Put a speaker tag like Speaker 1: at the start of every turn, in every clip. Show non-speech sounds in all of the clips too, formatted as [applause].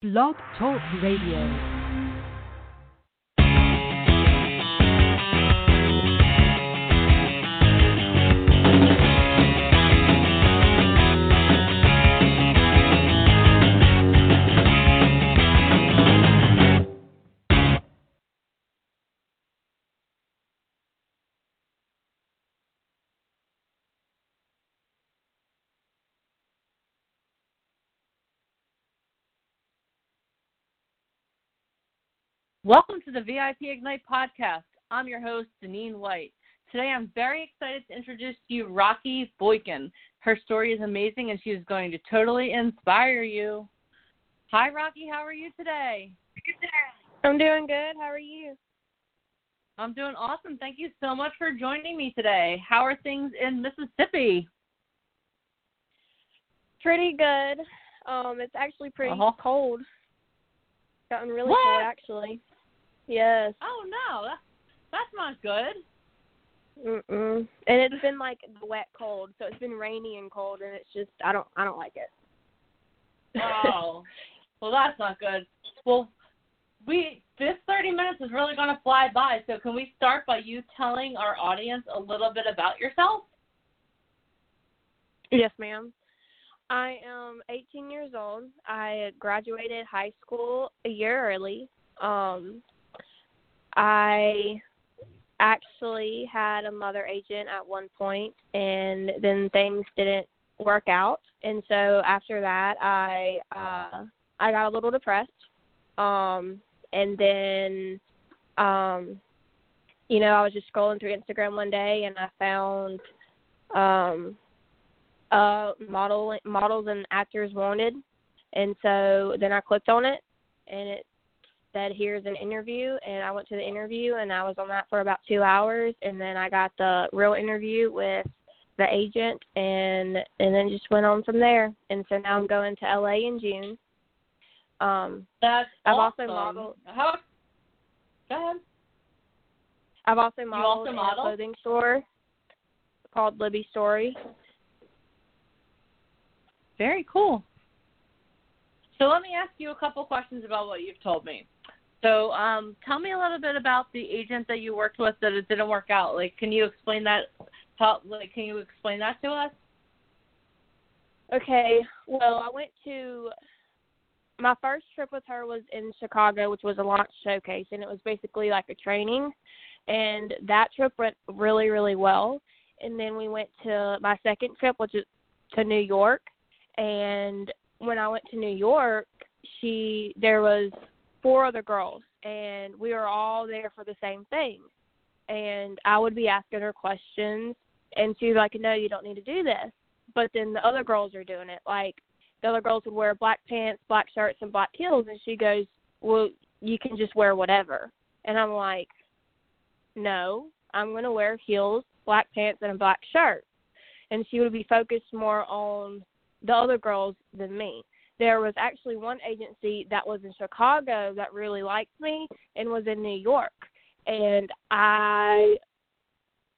Speaker 1: Blog Talk Radio.
Speaker 2: Welcome to the VIP Ignite podcast. I'm your host, Deneen White. Today I'm very excited to introduce to you Rocky Boykin. Her story is amazing and she is going to totally inspire you. Hi, Rocky. How are you today?
Speaker 3: I'm doing good. How are you?
Speaker 2: I'm doing awesome. Thank you so much for joining me today. How are things in Mississippi?
Speaker 3: Pretty good. Um, it's actually pretty
Speaker 2: Uh-huh.
Speaker 3: cold. Gotten really
Speaker 2: What?
Speaker 3: cold actually. Yes.
Speaker 2: Oh no, that, that's not good.
Speaker 3: Mm-mm. And it's been like the wet cold, so it's been rainy and cold, and it's just I don't I don't like it.
Speaker 2: Oh, [laughs] well, that's not good. Well, we this 30 minutes is really going to fly by. So, can we start by you telling our audience a little bit about yourself?
Speaker 3: Yes, ma'am. I am 18 years old. I graduated high school a year early. Um, I actually had a mother agent at one point, and then things didn't work out. And so after that, I uh, I got a little depressed. Um, and then, um, you know, I was just scrolling through Instagram one day, and I found um model models and actors wanted and so then I clicked on it and it said here's an interview and I went to the interview and I was on that for about two hours and then I got the real interview with the agent and and then just went on from there and so now I'm going to LA in June. Um
Speaker 2: That's
Speaker 3: I've also
Speaker 2: awesome.
Speaker 3: modeled-
Speaker 2: How? Go ahead.
Speaker 3: I've also
Speaker 2: also
Speaker 3: modeled in
Speaker 2: model?
Speaker 3: a clothing store called Libby Story.
Speaker 2: Very cool. So let me ask you a couple questions about what you've told me. So um, tell me a little bit about the agent that you worked with that it didn't work out. Like, can you explain that? How, like, can you explain that to us?
Speaker 3: Okay. Well, I went to my first trip with her was in Chicago, which was a launch showcase, and it was basically like a training. And that trip went really, really well. And then we went to my second trip, which is to New York. And when I went to New York, she there was four other girls, and we were all there for the same thing. And I would be asking her questions, and she was like, "No, you don't need to do this." but then the other girls are doing it. Like the other girls would wear black pants, black shirts, and black heels, and she goes, "Well, you can just wear whatever." And I'm like, "No, I'm going to wear heels, black pants, and a black shirt." And she would be focused more on the other girls than me. There was actually one agency that was in Chicago that really liked me and was in New York, and I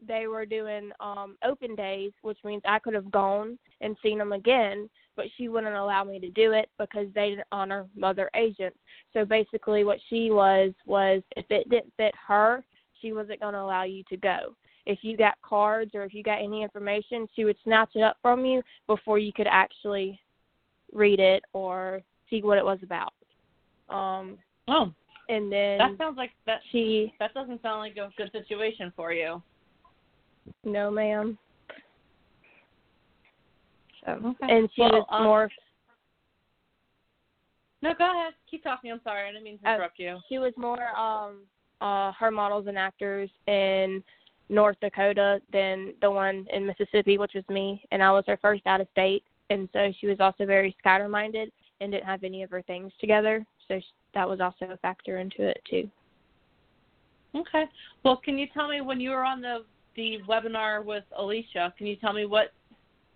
Speaker 3: they were doing um open days which means i could have gone and seen them again but she wouldn't allow me to do it because they didn't honor mother agents. So basically what she was was if it didn't fit her she wasn't going to allow you to go. If you got cards or if you got any information she would snatch it up from you before you could actually read it or see what it was about um
Speaker 2: Oh,
Speaker 3: and then
Speaker 2: that sounds like that.
Speaker 3: she
Speaker 2: That doesn't sound like a good situation for you.
Speaker 3: no ma'am so
Speaker 2: Okay.
Speaker 3: and she
Speaker 2: Well,
Speaker 3: was
Speaker 2: um,
Speaker 3: more
Speaker 2: No, go ahead. Keep talking. I'm sorry. I didn't mean to
Speaker 3: Oh.
Speaker 2: interrupt you.
Speaker 3: she was more um uh her models and actors in North Dakota than the one in Mississippi, which was me, and I was her first out of state, and so she was also very scatter minded and didn't have any of her things together, so sh that was also a factor into it too.
Speaker 2: Okay. Well, can you tell me when you were on the the webinar with Alicia? Can you tell me what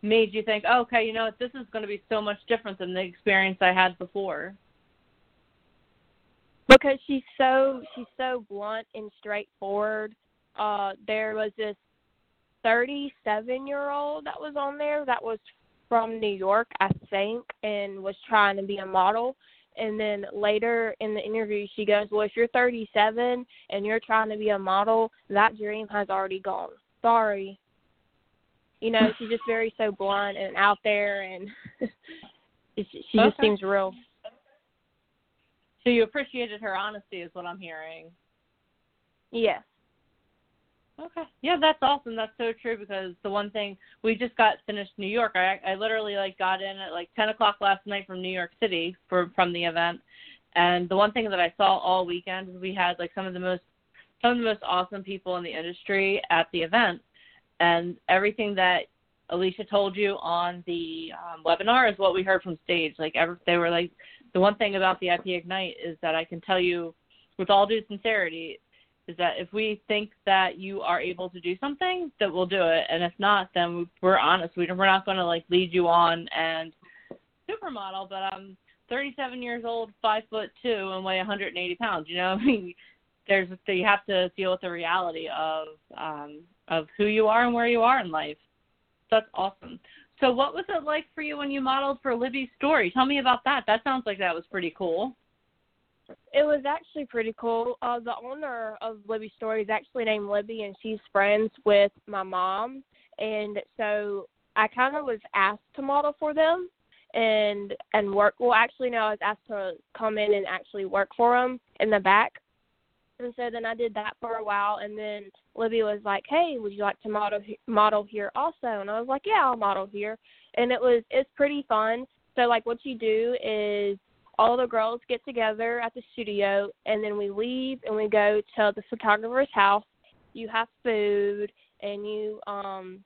Speaker 2: made you think, oh, okay, you know what, this is going to be so much different than the experience I had before?
Speaker 3: because she's so she's so blunt and straightforward. Uh, there was this 37 year old that was on there that was from New York, I think, and was trying to be a model. And then later in the interview, she goes, "Well, if you're 37 and you're trying to be a model, that dream has already gone. Sorry." You know, she's just very so blunt and out there, and [laughs] she just
Speaker 2: Okay.
Speaker 3: seems real.
Speaker 2: So you appreciated her honesty, is what I'm hearing.
Speaker 3: Yes.
Speaker 2: Okay. Yeah, that's awesome. That's so true because the one thing we just got finished New York. I I literally like got in at like ten o'clock last night from New York City for from the event, and the one thing that I saw all weekend is we had like some of the most some of the most awesome people in the industry at the event, and everything that Alicia told you on the um, webinar is what we heard from stage. Like ever, they were like the one thing about the VIP Ignite is that I can tell you with all due sincerity is that if we think that you are able to do something, that we'll do it, and if not, then we're honest. We we're not going to like lead you on and supermodel. But I'm 37 years old, five foot two, and weigh 180 pounds. You know, [laughs] I mean, there's you have to deal with the reality of um, of who you are and where you are in life. That's awesome. So, what was it like for you when you modeled for Libby's story? Tell me about that. That sounds like that was pretty cool.
Speaker 3: It was actually pretty cool. Uh, the owner of Libby's Story is actually named Libby, and she's friends with my mom. And so I kind of was asked to model for them and and work. Well, actually, no, I was asked to come in and actually work for them in the back. And so then I did that for a while, and then Libby was like, "Hey, would you like to model model here also?" And I was like, "Yeah, I'll model here." And it was it's pretty fun. So like what you do is all the girls get together at the studio and then we leave and we go to the photographer's house. You have food and you um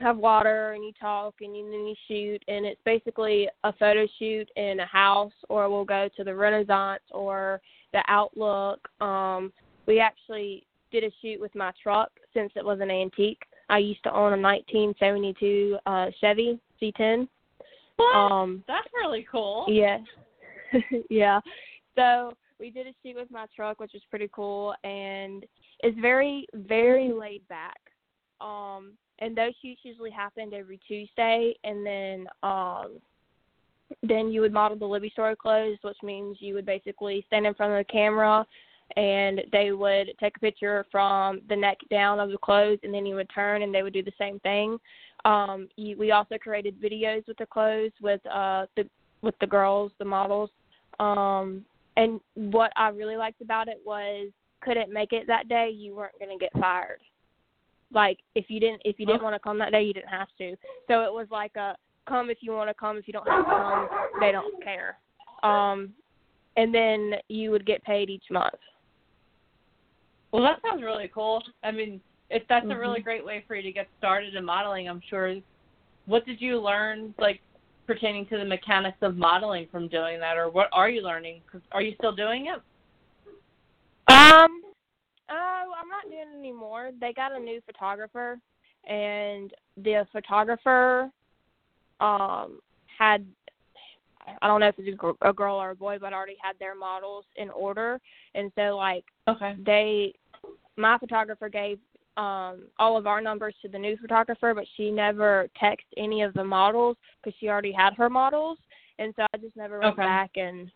Speaker 3: have water and you talk and you, then you shoot and it's basically a photo shoot in a house or we'll go to the Renaissance or the Outlook. Um we actually did a shoot with my truck since it was an antique. I used to own a 1972 uh Chevy C10.
Speaker 2: What?
Speaker 3: Um
Speaker 2: That's really cool.
Speaker 3: yeah. [laughs] yeah. So we did a shoot with my truck, which was pretty cool, and it's very, very laid back. Um, and those shoots usually happened every Tuesday, and then um, then you would model the Libby story clothes, which means you would basically stand in front of the camera, and they would take a picture from the neck down of the clothes, and then you would turn, and they would do the same thing. Um, you, we also created videos with the clothes with uh, the with the girls, the models. Um, and what I really liked about it was couldn't make it that day, you weren't going to get fired. Like if you didn't if you didn't want to come that day, you didn't have to. So it was like a come if you want to come, if you don't have to come, they don't care. Um, and then you would get paid each month.
Speaker 2: Well, that sounds really cool. I mean, if that's a
Speaker 3: Mhm.
Speaker 2: really great way for you to get started in modeling, I'm sure. What did you learn, like pertaining to the mechanics of modeling from doing that, or what are you learning? 'Cause are you still doing it?
Speaker 3: Um, oh, I'm not doing it anymore. They got a new photographer, and the photographer um had I don't know if it's a a girl or a boy, but already had their models in order, and so like
Speaker 2: Okay.
Speaker 3: they my photographer gave um all of our numbers to the new photographer but she never texted any of the models because she already had her models and so i just never went
Speaker 2: Okay.
Speaker 3: back and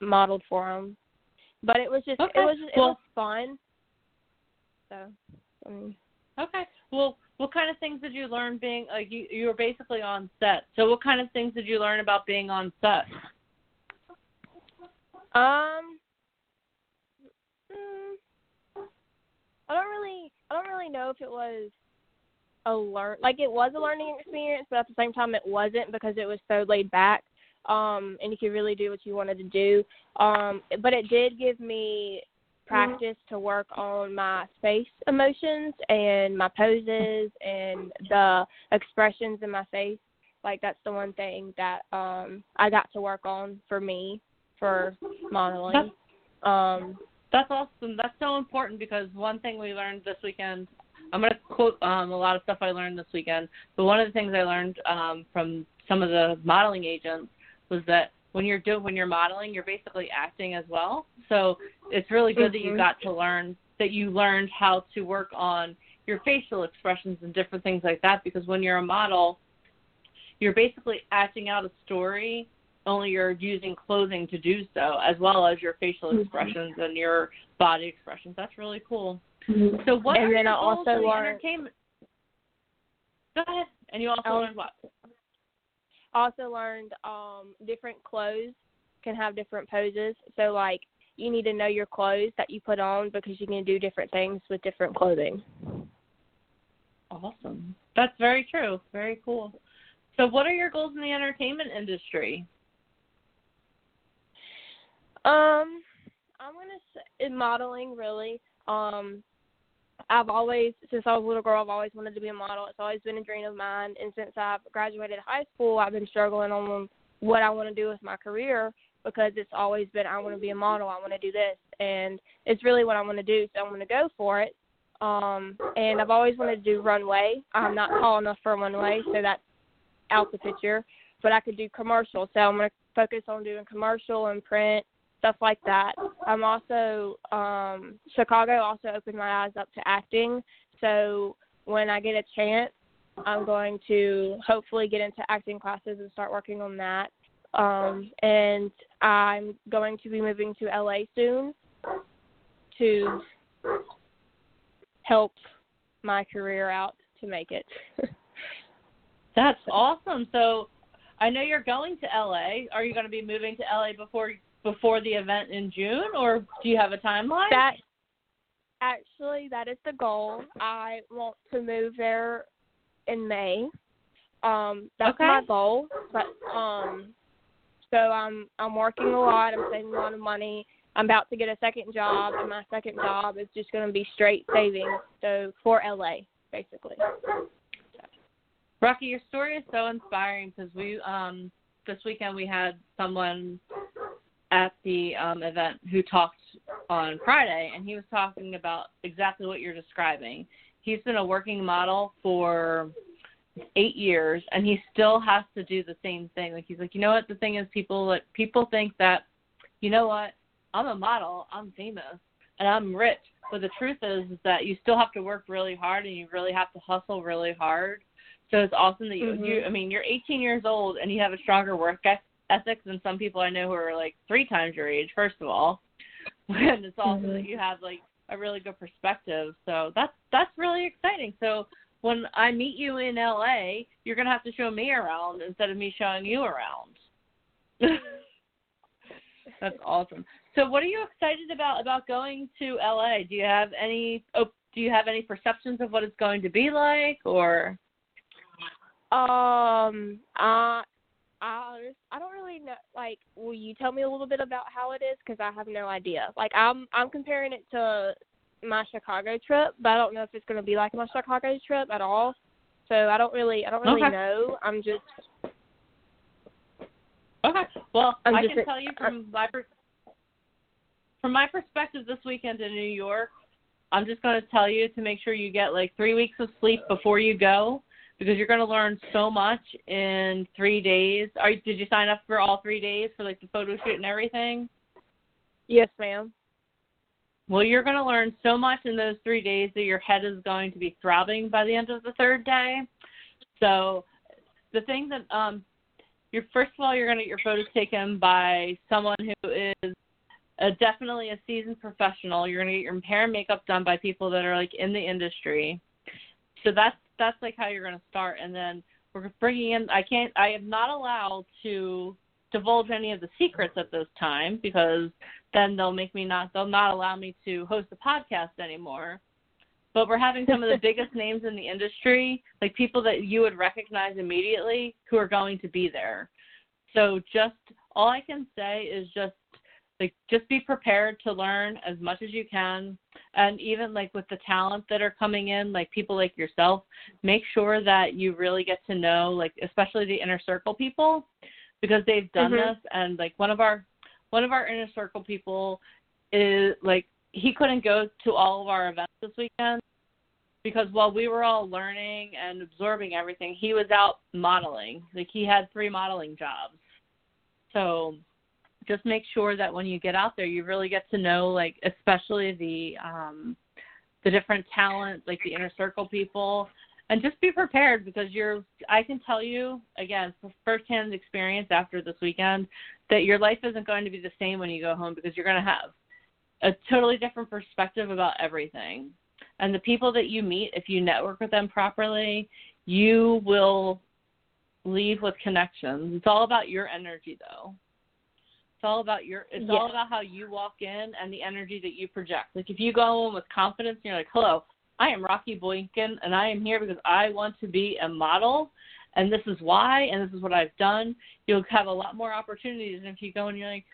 Speaker 3: modeled for them but it was just
Speaker 2: Okay.
Speaker 3: it was it
Speaker 2: Well-
Speaker 3: was fun so I mean,
Speaker 2: Okay. Well, what kind of things did you learn being like you? You were basically on set. So, what kind of things did you learn about being on set?
Speaker 3: um mm, i don't really i don't really know if it was a learn like it was a learning experience but at the same time it wasn't because it was so laid back um and you could really do what you wanted to do. Um but it did give me practice to work on my face emotions and my poses and the expressions in my face. Like that's the one thing that um i got to work on for me for modeling. Um
Speaker 2: That's awesome. That's so important because one thing we learned this weekend. I'm going to quote um, a lot of stuff I learned this weekend, but one of the things I learned um, from some of the modeling agents was that when you're doing when you're modeling, you're basically acting as well. So it's really good that you
Speaker 3: Mhm.
Speaker 2: got to learn that you learned how to work on your facial expressions and different things like that because when you're a model, you're basically acting out a story only you're using clothing to do so, as well as your facial
Speaker 3: Mhm.
Speaker 2: expressions and your body expressions. That's really cool.
Speaker 3: Mhm.
Speaker 2: So what
Speaker 3: And
Speaker 2: are
Speaker 3: then
Speaker 2: your
Speaker 3: I
Speaker 2: goals
Speaker 3: also learned-
Speaker 2: entertainment? Go ahead. And you also
Speaker 3: Um,
Speaker 2: learned what?
Speaker 3: also learned um different clothes can have different poses. So like you need to know your clothes that you put on because you can do different things with different clothing.
Speaker 2: Awesome. That's very true. Very cool. So what are your goals in the entertainment industry?
Speaker 3: Um, I'm gonna say in modeling really. Um, I've always since I was a little girl, I've always wanted to be a model. It's always been a dream of mine, and since I've graduated high school, I've been struggling on what I want to do with my career because it's always been I want to be a model, I want to do this, and it's really what I want to do. So I'm to go for it. Um, and I've always wanted to do runway. I'm not tall enough for runway, so that's out the picture. But I could do commercial, so I'm to focus on doing commercial and print stuff like that. I'm also um Chicago also opened my eyes up to acting. So when I get a chance, I'm going to hopefully get into acting classes and start working on that. Um and I'm going to be moving to LA soon to help my career out to make it. [laughs]
Speaker 2: That's awesome. So I know you're going to LA. Are you going to be moving to LA before before the event in June or do you have a timeline?
Speaker 3: That actually that is the goal. I want to move there in May. Um that's
Speaker 2: Okay.
Speaker 3: my goal. But um so I'm I'm working a lot, I'm saving a lot of money. I'm about to get a second job and my second job is just gonna be straight savings. So for LA, basically.
Speaker 2: Rocky, your story is so inspiring because we um this weekend we had someone at the um event who talked on Friday and he was talking about exactly what you're describing. He's been a working model for eight years and he still has to do the same thing. Like he's like, you know what, the thing is people like people think that, you know what, I'm a model, I'm famous, and I'm rich. But the truth is, is that you still have to work really hard and you really have to hustle really hard. So it's awesome that you,
Speaker 3: Mhm.
Speaker 2: you I mean, you're 18 years old and you have a stronger work eth- and some people I know who are like three times your age. First of all, [laughs] and it's also
Speaker 3: Mhm.
Speaker 2: that you have like a really good perspective. So that's that's really exciting. So when I meet you in LA, you're gonna have to show me around instead of me showing you around. [laughs] that's awesome. So what are you excited about about going to LA? Do you have any oh, do you have any perceptions of what it's going to be like or
Speaker 3: Um, I, I, I don't really know. Like, will you tell me a little bit about how it is? Because I have no idea. Like, I'm, I'm comparing it to my Chicago trip, but I don't know if it's going to be like my Chicago trip at all. So I don't really, I don't really
Speaker 2: Okay.
Speaker 3: know. I'm just,
Speaker 2: Okay. Well,
Speaker 3: I'm
Speaker 2: I can tell you from my per- from my perspective this weekend in New York, I'm just going to tell you to make sure you get like 3 weeks of sleep before you go because you're going to learn so much in 3 days. Are did you sign up for all 3 days for like the photo shoot and everything?
Speaker 3: yes, ma'am.
Speaker 2: Well, you're going to learn so much in those 3 days that your head is going to be throbbing by the end of the third day. So, the thing that um you're first of all you're going to get your photos taken by someone who is a, definitely a seasoned professional. You're going to get your hair and makeup done by people that are like in the industry. So that's that's like how you're going to start, and then we're bringing in. I can't. I am not allowed to divulge any of the secrets at this time because then they'll make me not. They'll not allow me to host a podcast anymore. But we're having some of the [laughs] biggest names in the industry, like people that you would recognize immediately, who are going to be there. So just all I can say is just like just be prepared to learn as much as you can. And even like with the talent that are coming in like people like yourself make sure that you really get to know like especially the inner circle people because they've done
Speaker 3: Mhm.
Speaker 2: this. And like one of our one of our inner circle people is like he couldn't go to all of our events this weekend because while we were all learning and absorbing everything he was out modeling. Like he had three modeling jobs. So just make sure that when you get out there you really get to know like especially the um the different talent like the inner circle people and just be prepared because you're I can tell you again firsthand experience after this weekend that your life isn't going to be the same when you go home because you're going to have a totally different perspective about everything. And the people that you meet if you network with them properly, you will leave with connections. It's all about your energy though. It's all about your it's all about how you walk in and the energy that you project. Like if you go in with confidence and you're like, Hello, I am Rocky Boykin and I am here because I want to be a model and this is why and this is what I've done, you'll have a lot more opportunities than if you go and you're like,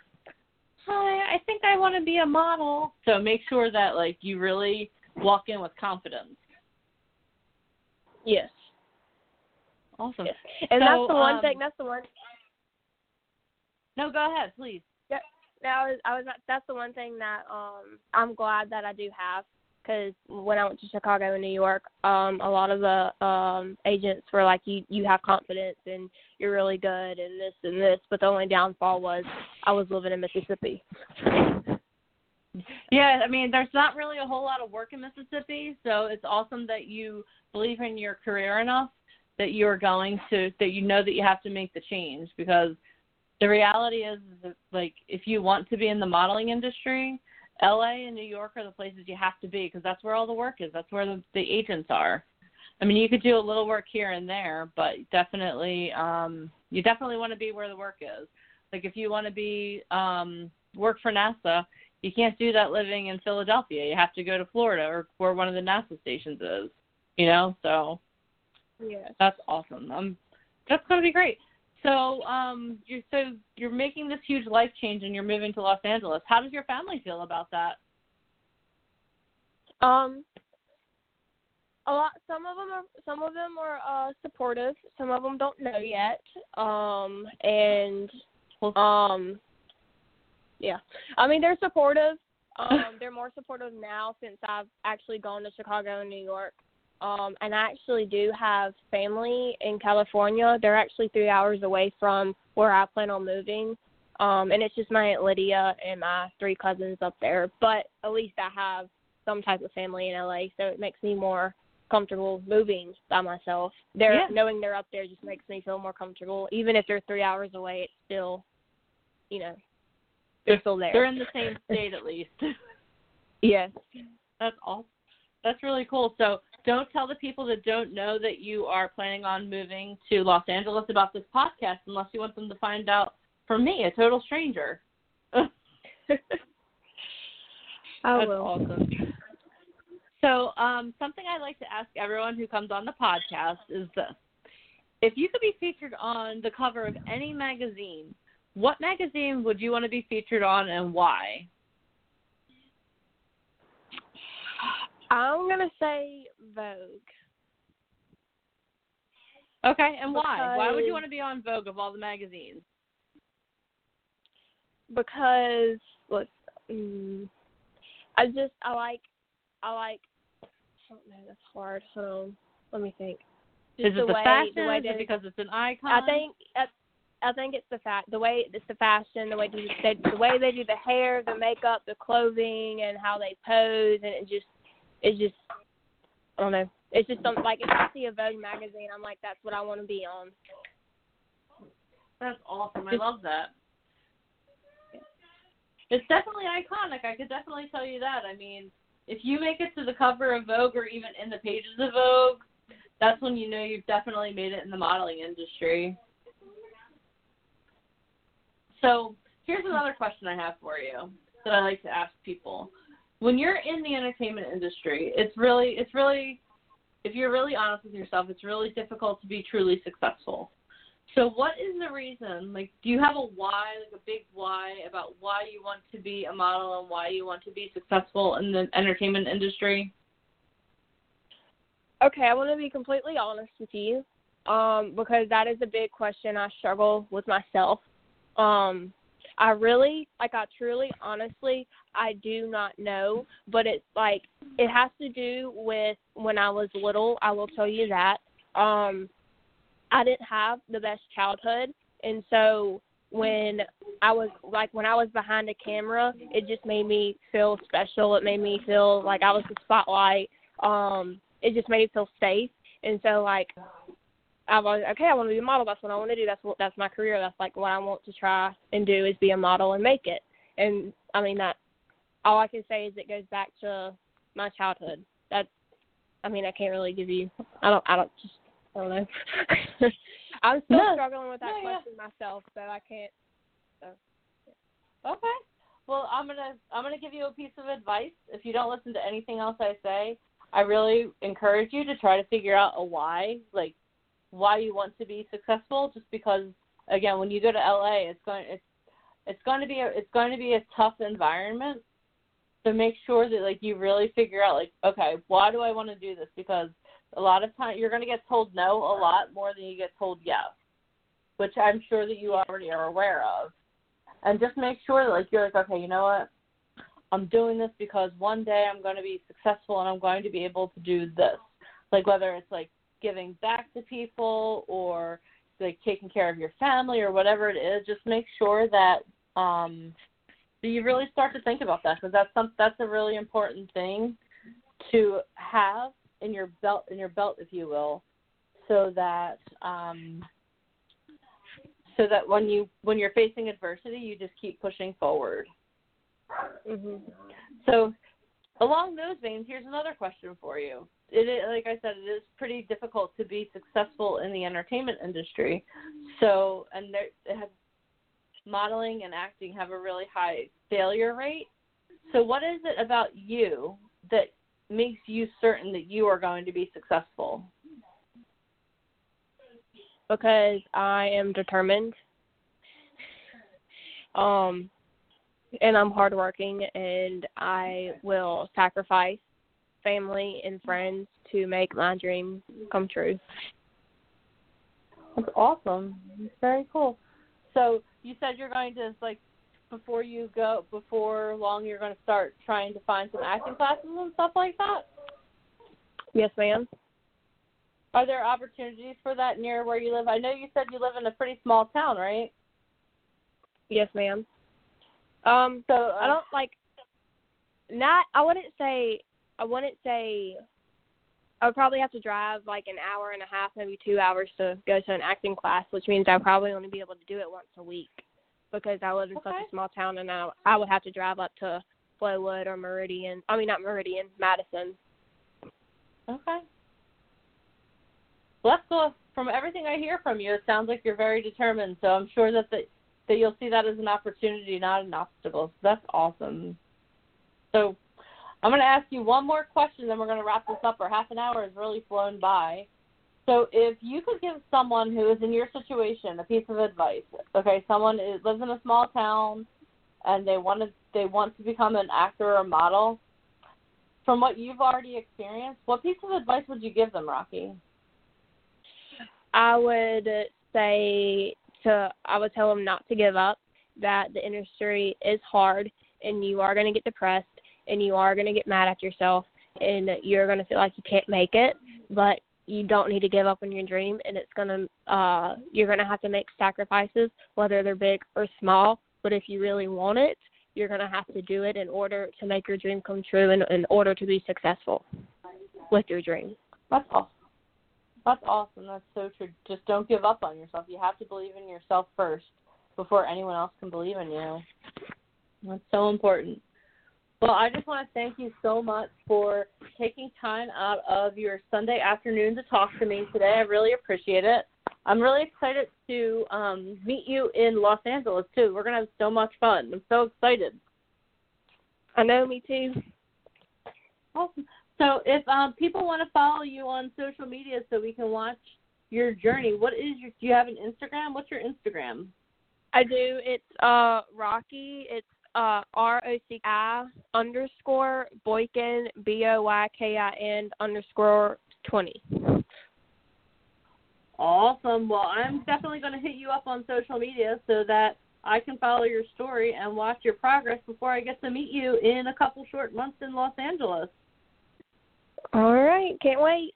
Speaker 2: Hi, I think I want to be a model. So make sure that like you really walk in with confidence.
Speaker 3: Yes.
Speaker 2: Awesome.
Speaker 3: Yes. And
Speaker 2: So,
Speaker 3: that's the one
Speaker 2: um,
Speaker 3: thing. That's the one.
Speaker 2: No, go ahead, please.
Speaker 3: That was I was that's the one thing that um I'm glad that I do have because when I went to Chicago and New York, um a lot of the um agents were like you you have confidence and you're really good and this and this, but the only downfall was I was living in Mississippi.
Speaker 2: Yeah, I mean, there's not really a whole lot of work in Mississippi, so it's awesome that you believe in your career enough that you're going to that you know that you have to make the change because the reality is that like if you want to be in the modeling industry, LA and New York are the places you have to be because that's where all the work is. That's where the, the agents are. I mean, you could do a little work here and there, but definitely um you definitely want to be where the work is. Like if you want to be um work for NASA, you can't do that living in Philadelphia. You have to go to Florida or where one of the NASA stations is. You know, so
Speaker 3: Yes.
Speaker 2: that's awesome. Um, that's going to be great. So, um, you're so you're making this huge life change and you're moving to Los Angeles. How does your family feel about that?
Speaker 3: Um, a lot. Some of them are. Some of them are uh, supportive. Some of them don't know yet. Um, and um, yeah. I mean, they're supportive. [laughs] Um, they're more supportive now since I've actually gone to Chicago and New York. Um, and I actually do have family in California. They're actually three hours away from where I plan on moving. Um, and it's just my aunt Lydia and my three cousins up there. But at least I have some type of family in LA, so it makes me more comfortable moving by myself. They're
Speaker 2: Yeah.
Speaker 3: knowing they're up there just makes me feel more comfortable. Even if they're three hours away, it's still, you know, they're still there.
Speaker 2: They're in the same state at least. [laughs]
Speaker 3: yes.
Speaker 2: That's awesome. That's really cool. So, don't tell the people that don't know that you are planning on moving to Los Angeles about this podcast unless you want them to find out from me, a total stranger. [laughs]
Speaker 3: I
Speaker 2: That's
Speaker 3: will.
Speaker 2: awesome. So, um, something I like to ask everyone who comes on the podcast is this: If you could be featured on the cover of any magazine, what magazine would you want to be featured on, and why?
Speaker 3: I'm gonna say Vogue.
Speaker 2: Okay, and why? Why would you want to be on Vogue of all the magazines?
Speaker 3: because look, mm, I just I like I like I don't know that's hard. Hold on, let me think. Just
Speaker 2: Is
Speaker 3: the
Speaker 2: it the
Speaker 3: way,
Speaker 2: fashion?
Speaker 3: The way
Speaker 2: Is it because it's an icon?
Speaker 3: I think I, I think it's the fact the way it's the fashion, the way they, they the way they do the hair, the makeup, the clothing, and how they pose, and it just it just I don't know. It's just something like if I see a Vogue magazine, I'm like that's what I want to be on.
Speaker 2: That's awesome. I love that. It's definitely iconic. I could definitely tell you that. I mean, if you make it to the cover of Vogue or even in the pages of Vogue, that's when you know you've definitely made it in the modeling industry. So, here's another question I have for you that I like to ask people. When you're in the entertainment industry, it's really it's really if you're really honest with yourself, it's really difficult to be truly successful. So what is the reason? Like, do you have a why, like a big why about why you want to be a model and why you want to be successful in the entertainment industry?
Speaker 3: Okay, I want to be completely honest with you, um, because that is a big question I struggle with myself. Um, I really, like, I truly, honestly, I do not know, but it's like it has to do with when I was little. I will tell you that. Um, I didn't have the best childhood, and so when I was like when I was behind a camera, it just made me feel special. It made me feel like I was the spotlight. Um, it just made me feel safe. And so like I was okay. I want to be a model. That's what I want to do. That's what that's my career. That's like what I want to try and do is be a model and make it. And I mean that. All I can say is it goes back to my childhood. That's. I mean I can't really give you. I don't. I don't just. I don't know. [laughs] I'm still
Speaker 2: No.
Speaker 3: struggling with that
Speaker 2: No, yeah.
Speaker 3: question myself, so I can't. so.
Speaker 2: Okay. Well, I'm gonna I'm gonna give you a piece of advice. If you don't listen to anything else I say, I really encourage you to try to figure out a why, like why you want to be successful. Just because, again, when you go to LA, it's going it's it's going to be a it's going to be a tough environment. So make sure that like you really figure out like okay, why do I want to do this? Because a lot of time you're going to get told no a lot more than you get told yes, which I'm sure that you already are aware of and just make sure that like you're like okay you know what i'm doing this because one day i'm going to be successful and i'm going to be able to do this like whether it's like giving back to people or like taking care of your family or whatever it is just make sure that um you really start to think about that because that's some that's a really important thing to have in your belt in your belt if you will so that um so that when you when you're facing adversity you just keep pushing forward
Speaker 3: Mhm.
Speaker 2: so along those veins here's another question for you it is, like i said it is pretty difficult to be successful in the entertainment industry. So and there has, modeling and acting have a really high failure rate. So what is it about you that makes you certain that you are going to be successful?
Speaker 3: Because I am determined. Um, and I'm hardworking, and I will sacrifice family and friends to make my dream come true.
Speaker 2: That's awesome. It's very cool. So you said you're going to like before you go before long you're going to start trying to find some acting classes and stuff like that.
Speaker 3: Yes, ma'am.
Speaker 2: Are there opportunities for that near where you live? I know you said you live in a pretty small town, right?
Speaker 3: Yes, ma'am. Um,
Speaker 2: So uh,
Speaker 3: I don't like. Not. I wouldn't say. I wouldn't say. I would probably have to drive like an hour and a half, maybe two hours to go to an acting class, which means I probably only be able to do it once a week because I live in such a small town, and I I would have to drive up to Flowood or Meridian. I mean, not Meridian, Madison.
Speaker 2: Okay. Well, that's cool. From everything I hear from you, it sounds like you're very determined. So I'm sure that the, that you'll see that as an opportunity, not an obstacle. So that's awesome. So I'm going to ask you one more question, then we're going to wrap this up. Our half an hour has really flown by. So if you could give someone who is in your situation a piece of advice, okay, someone is, lives in a small town and they want to they want to become an actor or model, from what you've already experienced, what piece of advice would you give them, Rocky?
Speaker 3: I would say to I would tell them not to give up. That the industry is hard, and you are going to get depressed, and you are going to get mad at yourself, and you're going to feel like you can't make it. But you don't need to give up on your dream, and it's going to uh you're going to have to make sacrifices, whether they're big or small. But if you really want it, you're going to have to do it in order to make your dream come true, and in order to be successful with your dream.
Speaker 2: That's awesome. That's awesome. That's so true. Just don't give up on yourself. You have to believe in yourself first before anyone else can believe in you. That's so important. Well, I just want to thank you so much for taking time out of your Sunday afternoon to talk to me today. I really appreciate it. I'm really excited to um, meet you in Los Angeles too. We're gonna have so much fun. I'm so excited.
Speaker 3: I know, me too.
Speaker 2: Awesome. So if um, people want to follow you on social media so we can watch your journey, what is your? Do you have an Instagram? What's your Instagram?
Speaker 3: I do. It's uh Rocky. It's uh R O C I underscore Boykin B O Y K I N underscore twenty.
Speaker 2: Awesome. Well, I'm definitely going to hit you up on social media so that I can follow your story and watch your progress before I get to meet you in a couple short months in Los Angeles.
Speaker 3: All right, can't wait.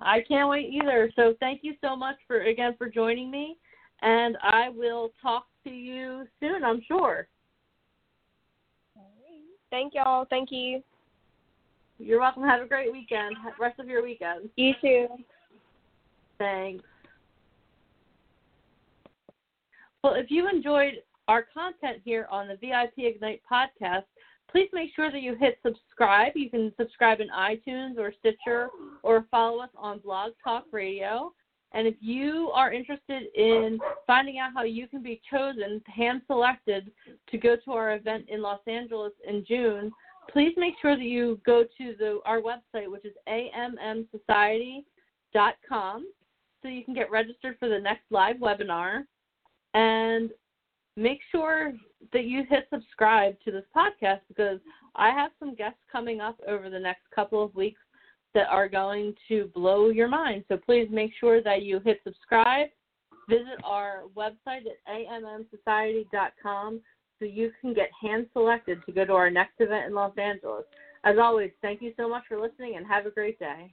Speaker 2: I can't wait either. So thank you so much for again for joining me, and I will talk to you soon. I'm sure.
Speaker 3: Thank y'all. Thank you.
Speaker 2: You're welcome. Have a great weekend. Rest of your weekend.
Speaker 3: You too.
Speaker 2: Thanks. Well, if you enjoyed our content here on the VIP Ignite podcast, please make sure that you hit subscribe. You can subscribe in iTunes or Stitcher or follow us on Blog Talk Radio. And if you are interested in finding out how you can be chosen, hand selected to go to our event in Los Angeles in June, please make sure that you go to the our website, which is ammsociety.com, so you can get registered for the next live webinar. And make sure that you hit subscribe to this podcast because I have some guests coming up over the next couple of weeks that are going to blow your mind. So please make sure that you hit subscribe. Visit our website at ammsociety.com so you can get hand selected to go to our next event in Los Angeles. As always, thank you so much for listening and have a great day.